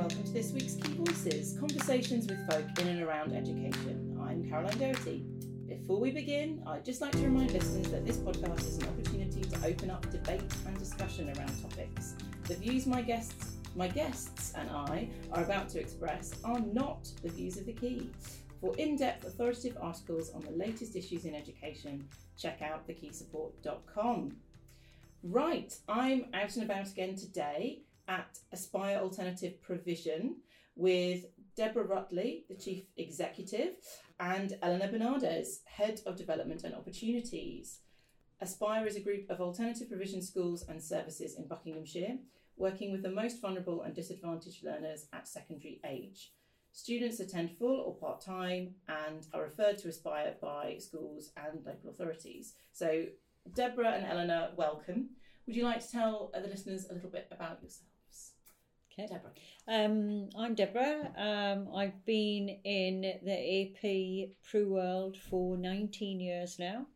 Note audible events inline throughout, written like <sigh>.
welcome to this week's Key Voices Conversations with folk in and around education. I'm Caroline Doherty. Before we begin, I'd just like to remind listeners that this podcast is an opportunity to open up debate and discussion around topics. The views my guests, my guests and I are about to express are not the views of the Key. For in-depth authoritative articles on the latest issues in education, check out thekeysupport.com. Right, I'm out and about again today at Aspire Alternative Provision with Deborah Rutley, the Chief Executive, and Eleanor Bernardes, Head of Development and Opportunities. Aspire is a group of alternative provision schools and services in Buckinghamshire, working with the most vulnerable and disadvantaged learners at secondary age. Students attend full or part time and are referred to Aspire by schools and local authorities. So, Deborah and Eleanor, welcome. Would you like to tell the listeners a little bit about yourselves? Okay. Deborah. Um, I'm Deborah. Um, I've been in the AP Pru World for 19 years now.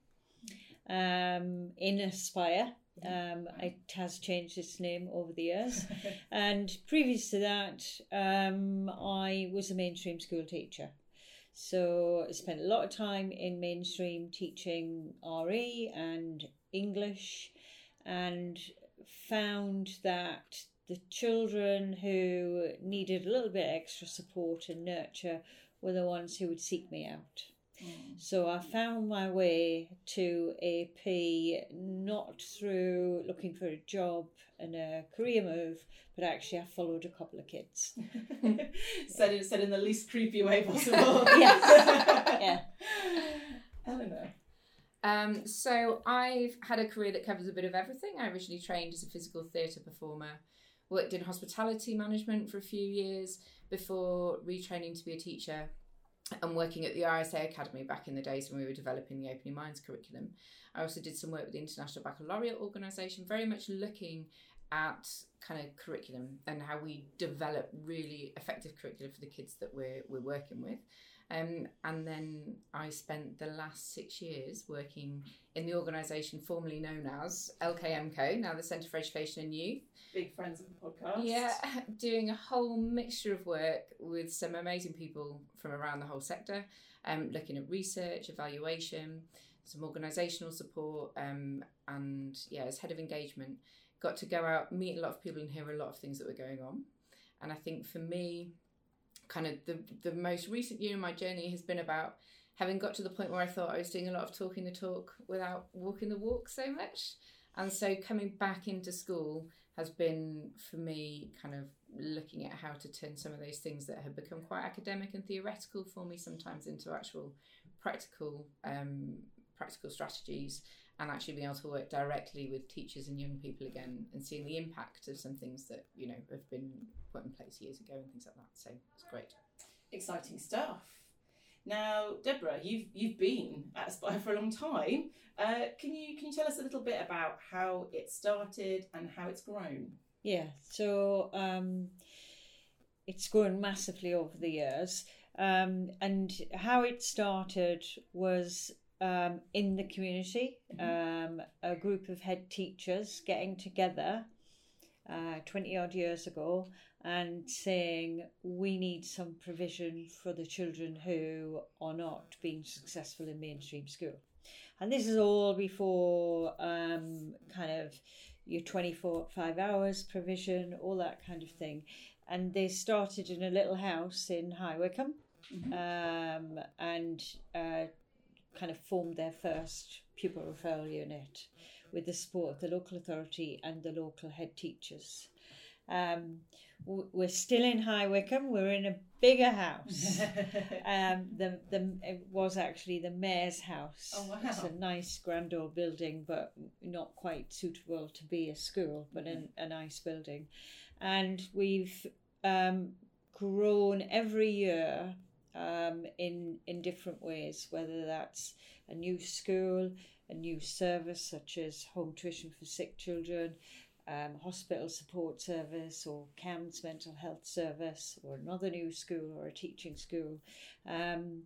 Um, in Aspire. Um, it has changed its name over the years. <laughs> and previous to that, um, I was a mainstream school teacher. So I spent a lot of time in mainstream teaching RE and English and found that the children who needed a little bit extra support and nurture were the ones who would seek me out. So I found my way to AP not through looking for a job and a career move, but actually I followed a couple of kids. <laughs> said, it, said in the least creepy way possible. <laughs> Yes. Yeah. <laughs> Eleanor. Um, so I've had a career that covers a bit of everything. I originally trained as a physical theatre performer, worked in hospitality management for a few years before retraining to be a teacher and working at the RSA Academy back in the days when we were developing the Opening Minds curriculum. I also did some work with the International Baccalaureate Organisation, very much looking at kind of curriculum and how we develop really effective curriculum for the kids that we're, we're working with. Um, and then I spent the last six years working in the organisation formerly known as LKMCO, now the Centre for Education and Youth. Big friends of the podcast. Yeah, <laughs> doing a whole mixture of work with some amazing people from around the whole sector, um, looking at research, evaluation, some organisational support, um, and yeah, as head of engagement, got to go out, meet a lot of people, and hear a lot of things that were going on. And I think for me, kind of the the most recent year in my journey has been about having got to the point where I thought I was doing a lot of talking the talk without walking the walk so much. And so coming back into school has been for me kind of looking at how to turn some of those things that have become quite academic and theoretical for me sometimes into actual practical um, practical strategies and actually being able to work directly with teachers and young people again and seeing the impact of some things that you know have been put in place years ago and things like that so it's great Exciting stuff. Now, Deborah, you've you've been at Aspire for a long time. Uh, can you can you tell us a little bit about how it started and how it's grown? Yeah, so um, it's grown massively over the years. Um, and how it started was um, in the community, um, a group of head teachers getting together uh, 20 odd years ago and saying we need some provision for the children who are not being successful in mainstream school. And this is all before um, kind of your 24 5 hours provision, all that kind of thing. And they started in a little house in High Wycombe um, and uh, kind of formed their first pupil referral unit with the support of the local authority and the local head teachers. Um, we're still in High Wycombe. We're in a bigger house. <laughs> um, the the it was actually the mayor's house. Oh, wow. It's a nice grand old building, but not quite suitable to be a school, but an, a nice building. And we've um, grown every year um, in in different ways, whether that's a new school, a new service such as home tuition for sick children, um, hospital support service, or CAMHS mental health service, or another new school or a teaching school. Um,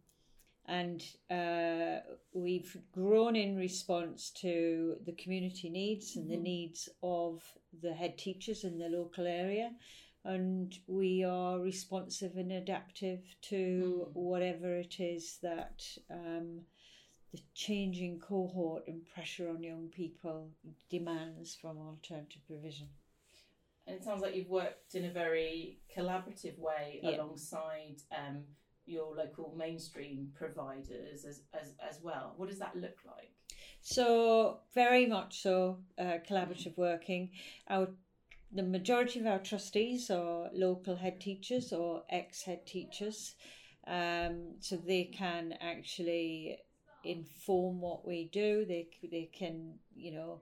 and uh, we've grown in response to the community needs and the needs of the head teachers in the local area. And we are responsive and adaptive to Mm. whatever it is that um, the changing cohort and pressure on young people demands from alternative provision. And it sounds like you've worked in a very collaborative way Yeah. alongside um, your local mainstream providers as, as, as well. What does that look like? So very much so uh, collaborative working. Our the majority of our trustees are local head teachers or ex head teachers, um, so they can actually inform what we do. They they can you know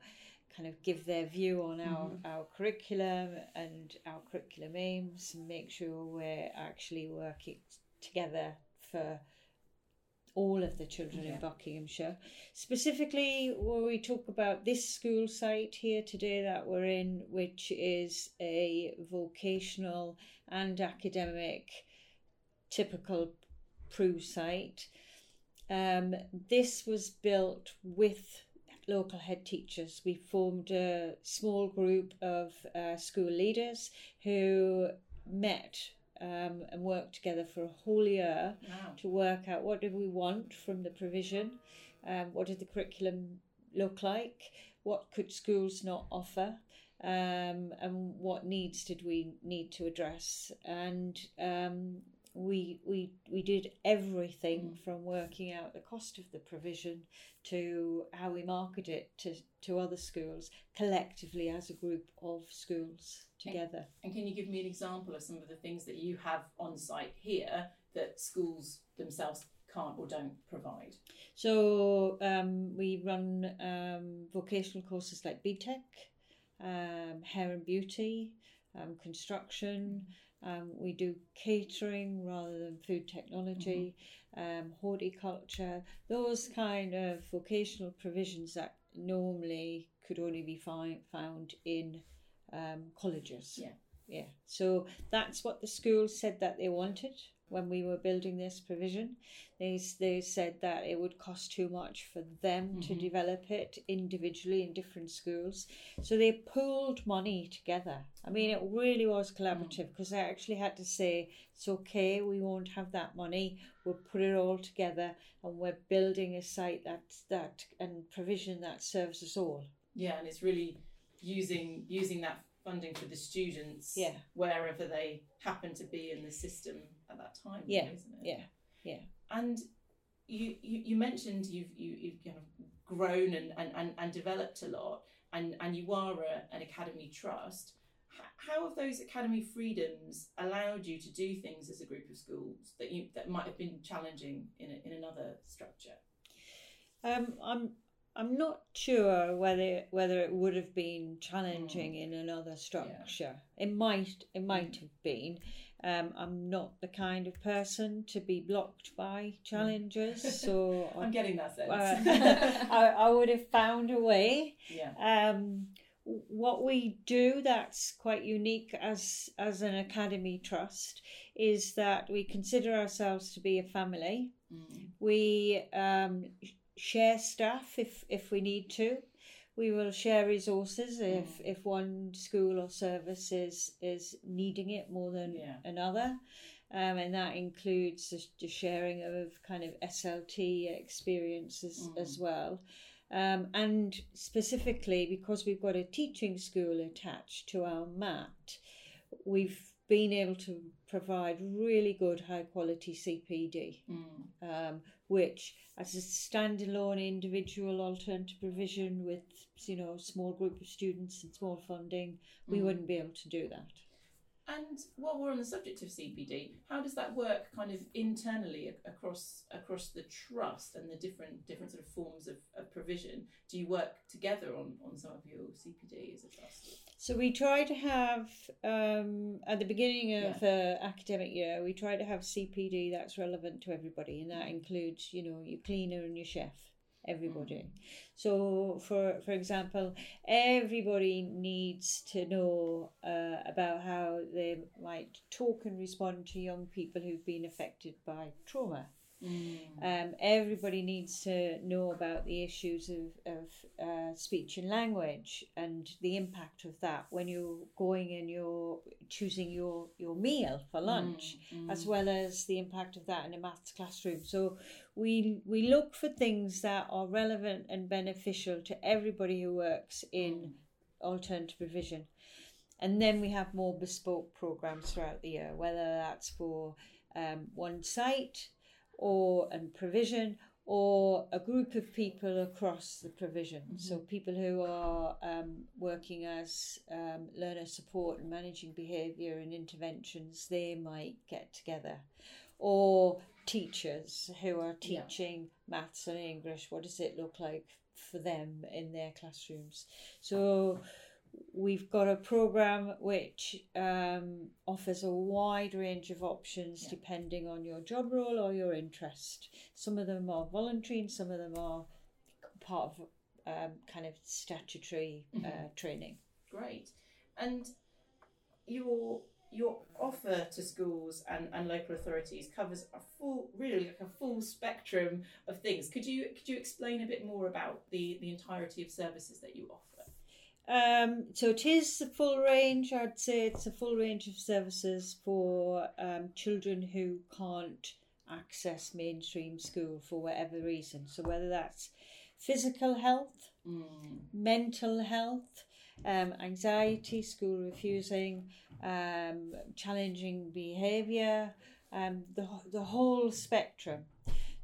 kind of give their view on our, our curriculum and our curriculum aims and make sure we're actually working together for all of the children Yeah. in Buckinghamshire. Specifically, when we talk about this school site here today that we're in, which is a vocational and academic typical PRU site, um, this was built with local head teachers. We formed a small group of uh, school leaders who met um, and worked together for a whole year Wow. to work out what did we want from the provision, um, what did the curriculum look like, what could schools not offer, um, and what needs did we need to address. And um, we we we did everything from working out the cost of the provision to how we market it to, to other schools collectively as a group of schools together. And can you give me an example of some of the things that you have on site here that schools themselves can't or don't provide? So um, we run um, vocational courses like BTEC, um, hair and beauty, um, construction. Um, we do catering rather than food technology, um, horticulture, those kind of vocational provisions that normally could only be fi- found in um, colleges. Yeah. Yeah. So that's what the school said that they wanted when we were building this provision. They, they said that it would cost too much for them to Mhm. develop it individually in different schools. So they pooled money together. I mean, it really was collaborative because I actually had to say, it's okay, we won't have that money. We'll put it all together and we're building a site that, that and provision that serves us all. Yeah, and it's really using using that funding for the students Yeah. wherever they happen to be in the system at that time, Yeah, really, isn't it? yeah, yeah. And you, you, you mentioned you've you, you've kind of grown and, and, and, and developed a lot and, and you are a, an academy trust. How have those academy freedoms allowed you to do things as a group of schools that you that might have been challenging in, a, in another structure? Um, I'm I'm not sure whether whether it would have been challenging in another structure. It might it might have been. Um, I'm not the kind of person to be blocked by challenges, so <laughs> I'm getting that sense. uh, <laughs> I, I would have found a way. yeah. Um, what we do that's quite unique as as an academy trust is that we consider ourselves to be a family. Mm. We um, share staff if if we need to. We will share resources if Mm. if one school or service is is needing it more than Yeah. another. Um, and that includes the, the sharing of kind of SLT experiences Mm. as well. Um, and specifically because we've got a teaching school attached to our mat, we've been able to provide really good high quality CPD, Mm. um, which as a standalone individual alternative provision with you know small group of students and small funding, we Mm. wouldn't be able to do that. And while we're on the subject of CPD, how does that work kind of internally across across the trust and the different different sort of forms of, of provision? Do you work together on, on some of your CPD as a trust? So we try to have um, at the beginning of the academic year, we try to have CPD that's relevant to everybody, and that includes you know your cleaner and your chef, everybody. So for for example, everybody needs to know uh, about how they might talk and respond to young people who've been affected by trauma. Mm. Um, everybody needs to know about the issues of, of uh, speech and language and the impact of that when you're going and you're choosing your, your meal for lunch, Mm, as mm. well as the impact of that in a maths classroom. So we we look for things that are relevant and beneficial to everybody who works in alternative provision. And then we have more bespoke programs throughout the year, whether that's for um, one site or and provision or a group of people across the provision. So people who are um, working as um, learner support and managing behaviour and interventions, they might get together. Or teachers who are Yeah. teaching maths and English, what does it look like for them in their classrooms? So we've got a program which um, offers a wide range of options Yeah. depending on your job role or your interest. Some of them are voluntary and some of them are part of um, kind of statutory uh, Mhm. training. Great. And your your offer to schools and, and local authorities covers a full really like a full spectrum of things. Could you could you explain a bit more about the, the entirety of services that you offer? Um, so it is the full range. I'd say it's a full range of services for um, children who can't access mainstream school for whatever reason. So whether that's physical health, mental health, um, anxiety, school refusing, um, challenging behaviour, um, the, the whole spectrum.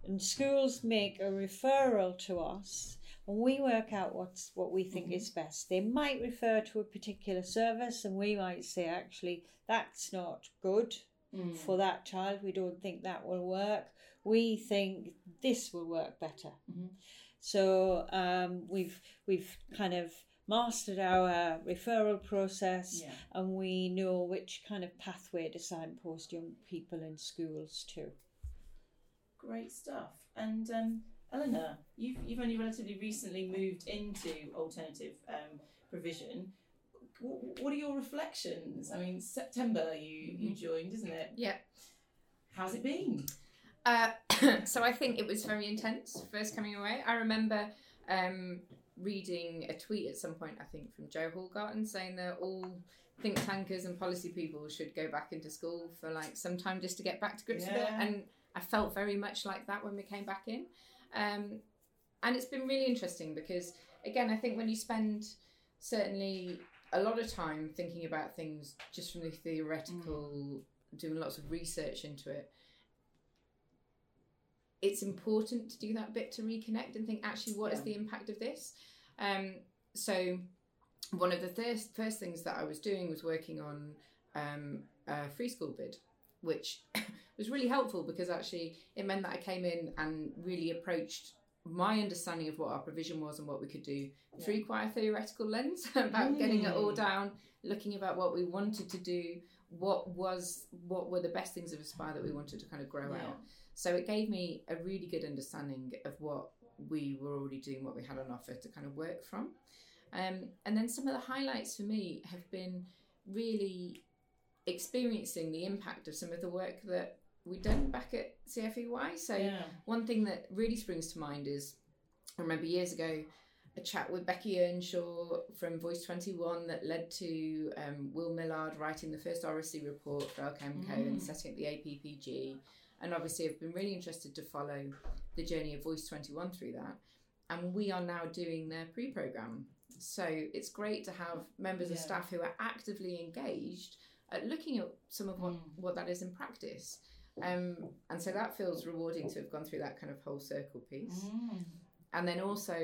And schools make a referral to us and we work out what's what we think Mhm. is best. They might refer to a particular service and we might say actually that's not good Mm. for that child. We don't think that will work. We think this will work better. Mhm. So um, we've we've kind of mastered our referral process, Yeah. and we know which kind of pathway to signpost young people in schools to. Great stuff. And um, Eleanor, you've, you've only relatively recently moved into alternative um, provision. W- what are your reflections? I mean, September you, you joined, isn't it? Yeah. How's it been? Uh, <coughs> so I think it was very intense first coming away. I remember um, reading a tweet at some point, I think from Joe Hallgarten, saying that all think tankers and policy people should go back into school for like some time just to get back to grips with it. And I felt very much like that when we came back in. Um, and it's been really interesting because, again, I think when you spend certainly a lot of time thinking about things just from the theoretical, doing lots of research into it, it's important to do that bit to reconnect and think actually what is Yeah. the impact of this um, so one of the first, first things that i was doing was working on um, a free school bid which <laughs> was really helpful because actually it meant that i came in and really approached my understanding of what our provision was and what we could do Yeah. through quite a theoretical lens <laughs> about getting it all Mm. down looking about what we wanted to do what was what were the best things of aspire that we wanted to kind of grow Yeah. out so it gave me a really good understanding of what we were already doing, what we had on offer to kind of work from. Um, and then some of the highlights for me have been really experiencing the impact of some of the work that we'd done back at CFEY. So yeah. one thing that really springs to mind is I remember years ago a chat with Beccy Earnshaw from Voice 21 that led to um, Will Millard writing the first oracy report for LKMCO Mm. and setting up the APPG. And obviously, I've been really interested to follow the journey of Voice 21 through that. And we are now doing their pre program. So it's great to have members of staff who are actively engaged at looking at some of what, Mm. what that is in practice. Um, and so that feels rewarding to have gone through that kind of whole circle piece. Mm. And then also,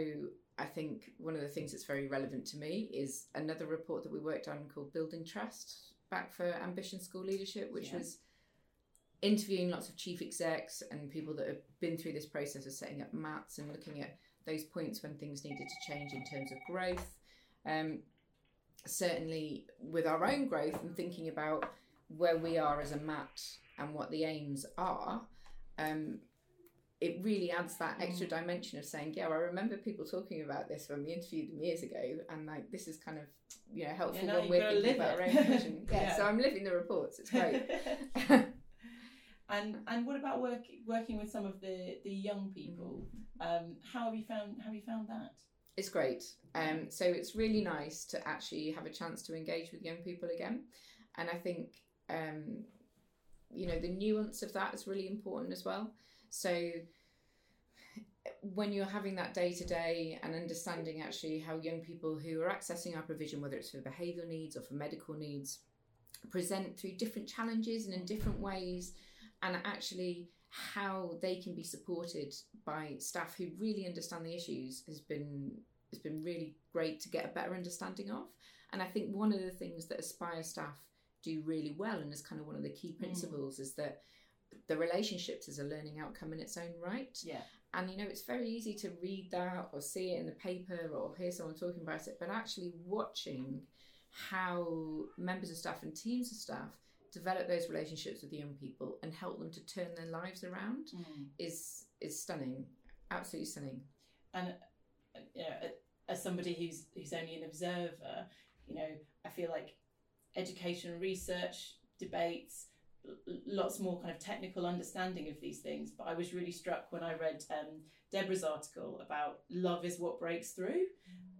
I think one of the things that's very relevant to me is another report that we worked on called Building Trust back for Ambition School Leadership, which Yeah. was interviewing lots of chief execs and people that have been through this process of setting up mats and looking at those points when things needed to change in terms of growth. Um, certainly, with our own growth and thinking about where we are as a mat and what the aims are, um, it really adds that extra Mm. dimension of saying, yeah, I remember people talking about this when we interviewed them years ago, and like this is kind of you know helpful now when we're thinking about our own vision. Yeah, Yeah. so I'm living the reports. It's great. <laughs> <laughs> And and what about work, working with some of the, the young people? Um, how have you found how have you found that? It's great. Um, so it's really nice to actually have a chance to engage with young people again, and I think um, you know the nuance of that is really important as well. So when you're having that day to day and understanding actually how young people who are accessing our provision, whether it's for behavioural needs or for medical needs, present through different challenges and in different ways, and actually how they can be supported by staff who really understand the issues has been has been really great to get a better understanding of. And I think one of the things that Aspire staff do really well, and is kind of one of the key principles, mm. is that the relationships is a learning outcome in its own right. Yeah. And you know, it's very easy to read that or see it in the paper or hear someone talking about it, but actually watching how members of staff and teams of staff develop those relationships with young people and help them to turn their lives around mm. is is stunning, absolutely stunning. And you know, as somebody who's who's only an observer, you know, I feel like education, research, debates, lots more kind of technical understanding of these things. But I was really struck when I read um, Deborah's article about love is what breaks through,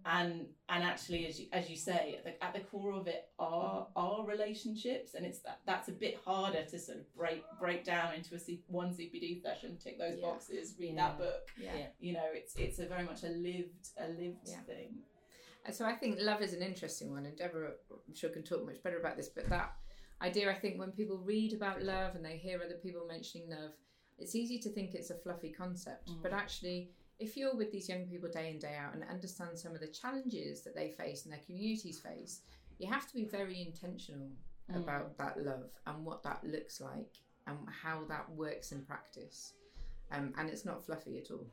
and and actually, as you as you say, at the, at the core of it are are relationships, and it's that that's a bit harder to sort of break break down into a C, one CPD session, tick those yeah. boxes, read yeah. that book. Yeah. You know, it's it's a very much a lived a lived thing. So I think love is an interesting one, and Deborah, I'm sure, can talk much better about this. But that idea, I think, when people read about love and they hear other people mentioning love, it's easy to think it's a fluffy concept. Mm. But actually, if you're with these young people day in, day out and understand some of the challenges that they face and their communities face, you have to be very intentional mm. about that love and what that looks like and how that works in practice. Um, and it's not fluffy at all.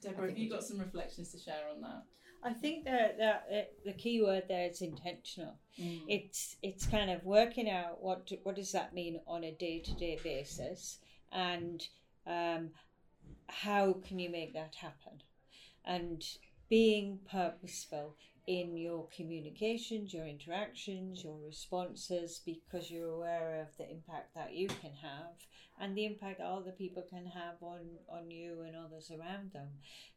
Deborah, have you got some reflections to share on that? I think that, that the key word there is intentional. Mm. It's it's kind of working out what what does that mean on a day to day basis, and um, how can you make that happen, and being purposeful in your communications, your interactions, your responses, because you're aware of the impact that you can have and the impact other people can have on, on you and others around them.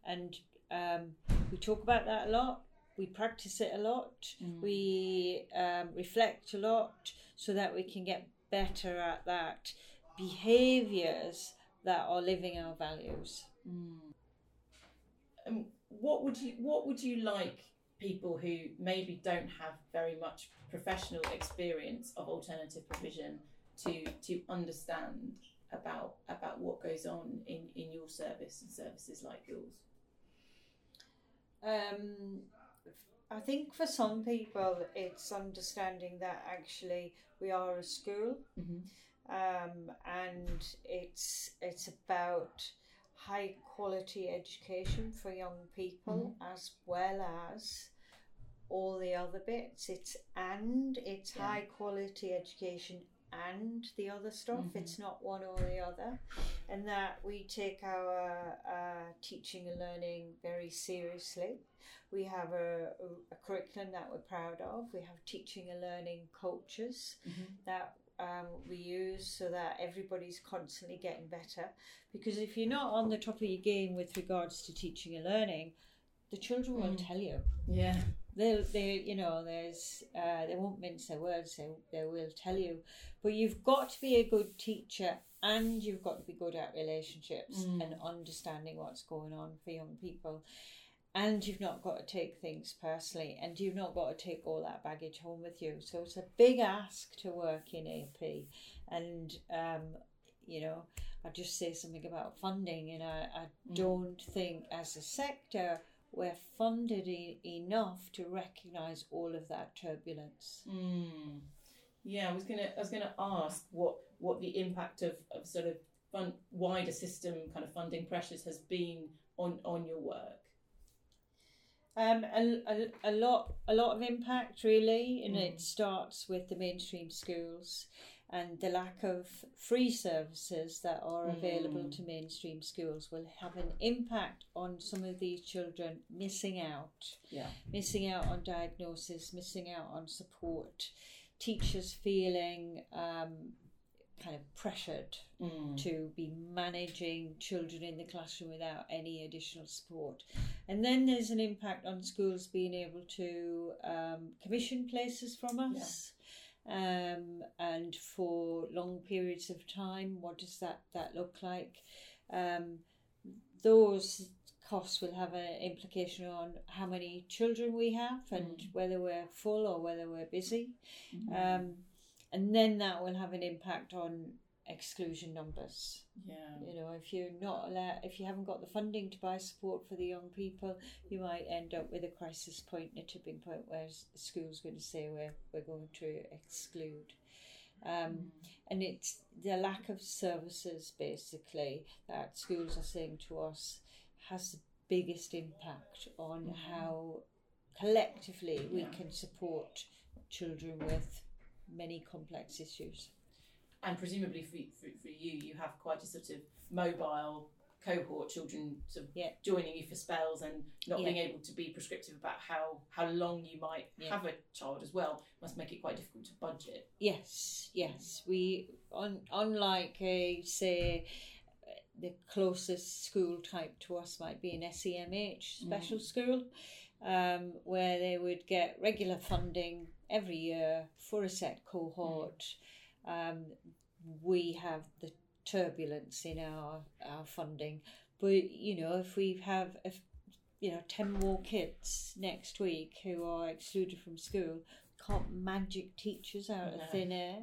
And um, we talk about that a lot. We practice it a lot. Mm. We um, reflect a lot so that we can get better at that behaviors that are living our values. Mm. Um, what would you What would you like people who maybe don't have very much professional experience of alternative provision to to understand about about what goes on in in your service and services like yours? Um, I think for some people, it's understanding that actually we are a school, mm-hmm. um, and it's it's about high quality education for young people mm-hmm. as well as all the other bits. It's and it's yeah. high quality education and the other stuff. Mm-hmm. It's not one or the other. And that we take our uh, teaching and learning very seriously. We have a, a, curriculum that we're proud of. We have teaching and learning cultures mm-hmm. that um, we use so that everybody's constantly getting better. Because if you're not on the top of your game with regards to teaching and learning, the children mm. will tell you. Yeah they'll they you know there's uh, they won't mince their words they, they will tell you but you've got to be a good teacher and you've got to be good at relationships mm. and understanding what's going on for young people and you've not got to take things personally and you've not got to take all that baggage home with you so it's a big ask to work in ap and um, you know i just say something about funding and i, I mm. don't think as a sector we're funded e- enough to recognise all of that turbulence. Mm. Yeah, I was gonna I was gonna ask what what the impact of, of sort of fund, wider system kind of funding pressures has been on on your work. Um, a, a, a lot a lot of impact really, and mm. it starts with the mainstream schools and the lack of free services that are available mm. to mainstream schools will have an impact on some of these children missing out. Yeah. Missing out on diagnosis, missing out on support, teachers feeling um, kind of pressured Mm. to be managing children in the classroom without any additional support. And then there's an impact on schools being able to um, commission places from us. Um, and for long periods of time, what does that, that look like? Um, those costs will have an implication on how many children we have and Mm. whether we're full or whether we're busy. Mm. Um, and then that will have an impact on exclusion numbers. yeah. You know, if you're not allowed, if you haven't got the funding to buy support for the young people, you might end up with a crisis point and a tipping point where school's going to say we're we're going to exclude. Um, and it's the lack of services basically that schools are saying to us has the biggest impact on Mhm. how collectively we Yeah. can support children with many complex issues. And presumably for, for, for you, you have quite a sort of mobile cohort, children sort of Yeah. joining you for spells and not Yeah. being able to be prescriptive about how, how long you might Yeah. have a child as well must make it quite difficult to budget. Yes, yes. We on unlike a say the closest school type to us might be an SEMH special school, um, where they would get regular funding every year for a set cohort. Um, we have the turbulence in our our funding, but you know if we have if you know ten more kids next week who are excluded from school, can't magic teachers out No. of thin air.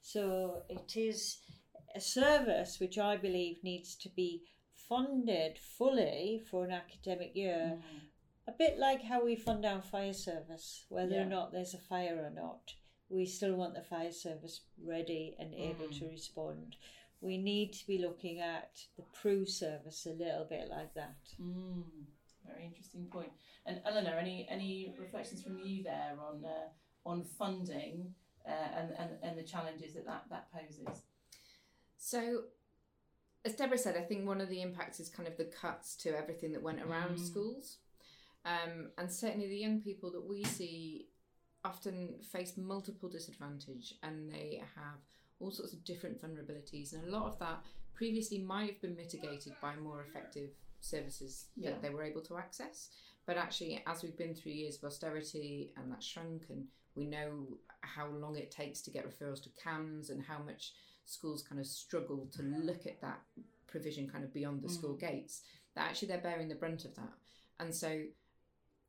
So it is a service which I believe needs to be funded fully for an academic year, a bit like how we fund our fire service, whether Yeah. or not there's a fire or not. We still want the fire service ready and able Mm. to respond. We need to be looking at the PRU service a little bit like that. Mm, very interesting point. And Eleanor, any any reflections from you there on uh, on funding uh, and, and and the challenges that that, that poses? So, as Deborah said, I think one of the impacts is kind of the cuts to everything that went around Mm. schools. Um, and certainly the young people that we see often face multiple disadvantage and they have all sorts of different vulnerabilities. And a lot of that previously might have been mitigated by more effective services Yeah. that they were able to access. But actually, as we've been through years of austerity and that shrunk, and we know how long it takes to get referrals to CAMHS and how much schools kind of struggle to look at that provision kind of beyond the mm-hmm. school gates, that actually they're bearing the brunt of that. And so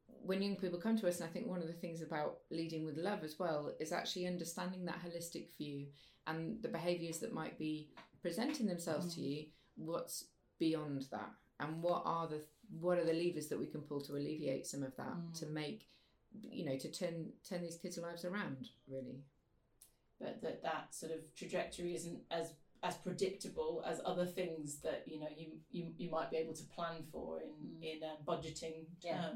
when young people come to us, and I think one of the things about leading with love as well is actually understanding that holistic view and the behaviours that might be presenting themselves to you, what's beyond that, and what are the what are the levers that we can pull to alleviate some of that Mm. to make you know to turn turn these kids' lives around really. But that that sort of trajectory isn't as as predictable as other things that you know you you, you might be able to plan for in Mm. in uh, budgeting Yeah.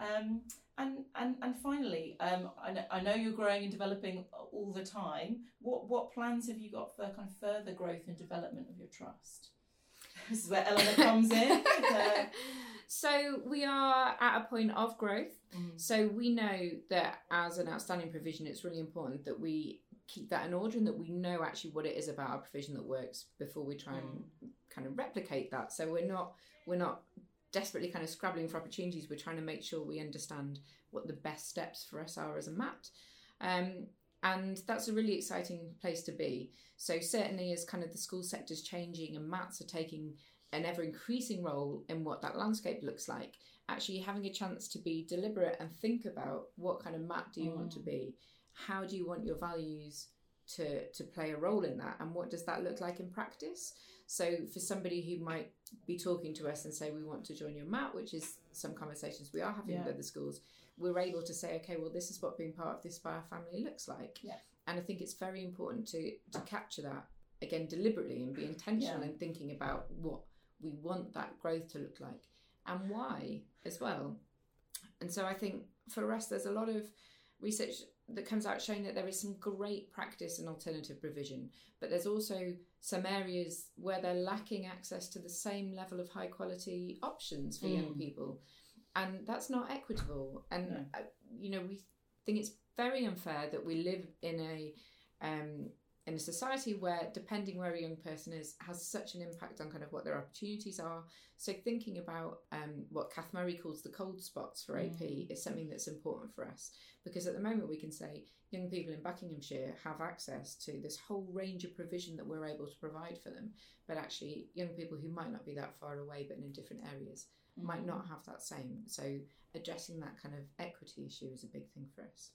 Um, and, and and finally, um, I, know, I know you're growing and developing all the time. What what plans have you got for kind of further growth and development of your trust? <laughs> This is where Eleanor comes in. <laughs> So we are at a point of growth. Mm. So we know that as an outstanding provision, it's really important that we keep that in order and that we know actually what it is about our provision that works before we try and kind of replicate that. So we're not we're not desperately kind of scrabbling for opportunities. We're trying to make sure we understand what the best steps for us are as a MAT. Um, and that's a really exciting place to be. So certainly as kind of the school sector is changing and MATs are taking an ever increasing role in what that landscape looks like, actually having a chance to be deliberate and think about what kind of mat do you want to be how do you want your values to to play a role in that and what does that look like in practice so for somebody who might be talking to us and say we want to join your mat which is some conversations we are having Yeah. with other schools we're able to say okay well this is what being part of this fire family looks like Yeah. and i think it's very important to to capture that again deliberately and be intentional Yeah. in thinking about what we want that growth to look like and why as well. And so I think for us, there's a lot of research that comes out showing that there is some great practice in alternative provision, but there's also some areas where they're lacking access to the same level of high quality options for young Mm. people. And that's not equitable. And, No. uh, you know, we think it's very unfair that we live in a um, in a society where depending where a young person is has such an impact on kind of what their opportunities are. So thinking about um, what kath murray calls the cold spots for ap Mm. is something that's important for us. Because at the moment we can say young people in buckinghamshire have access to this whole range of provision that we're able to provide for them. But actually young people who might not be that far away but in different areas might not have that same. So addressing that kind of equity issue is a big thing for us.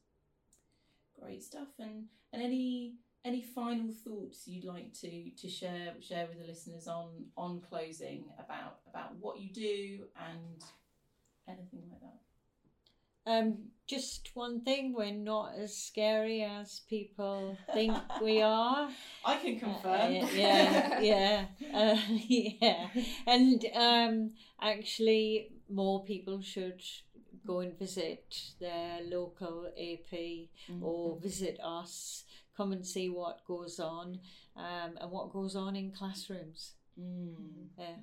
Great stuff. And and any any final thoughts you'd like to to share share with the listeners on on closing about about what you do and anything like that. Um, just one thing, we're not as scary as people think we <laughs> are. I can confirm. Uh, yeah, yeah, uh, <laughs> yeah. And um, actually, more people should go and visit their local AP Mm-hmm. or visit us, come and see what goes on um, and what goes on in classrooms. Mm. Yeah.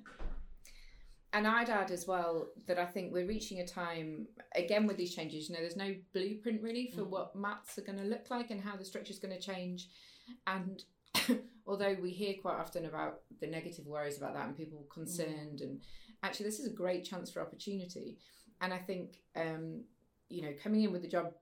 And I'd add as well that I think we're reaching a time again with these changes. You know, there's no blueprint really for Mm. what MATs are going to look like and how the structure is going to change. And <coughs> although we hear quite often about the negative worries about that and people concerned, and actually this is a great chance for opportunity. And I think um, you know coming in with the job.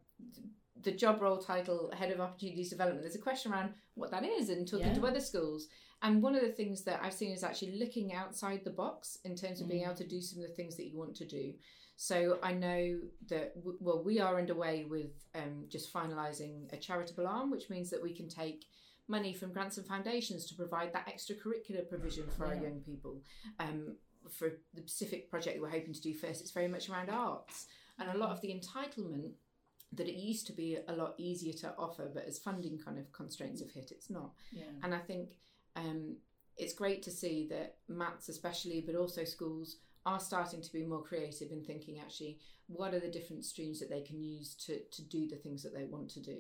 The job role title, Head of Opportunities Development, there's a question around what that is and talking Yeah. to other schools. And one of the things that I've seen is actually looking outside the box in terms of being Mm. able to do some of the things that you want to do. So I know that, w- well, we are underway with um, just finalising a charitable arm, which means that we can take money from grants and foundations to provide that extracurricular provision for our young people. Um, for the specific project that we're hoping to do first, it's very much around arts. And a lot of the entitlement that it used to be a lot easier to offer, but as funding kind of constraints have hit, it's not. Yeah. And I think um, it's great to see that MATs, especially, but also schools, are starting to be more creative in thinking actually what are the different streams that they can use to, to do the things that they want to do.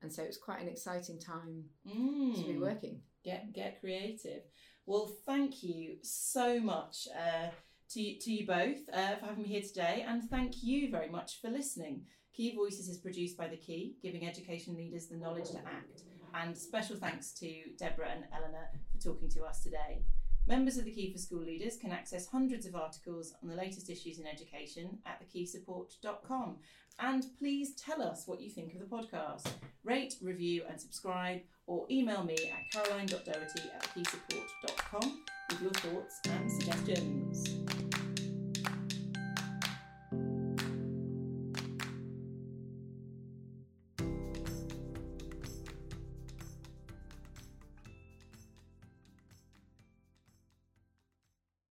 And so it's quite an exciting time to be Mm. working. Get get creative. Well, thank you so much uh, to you, to you both uh, for having me here today, and thank you very much for listening. Key Voices is produced by the Key, giving education leaders the knowledge to act. And special thanks to Deborah and Eleanor for talking to us today. Members of the Key for School Leaders can access hundreds of articles on the latest issues in education at thekeysupport.com. And please tell us what you think of the podcast. Rate, review, and subscribe, or email me at caroline.doherty at thekeysupport.com with your thoughts and suggestions.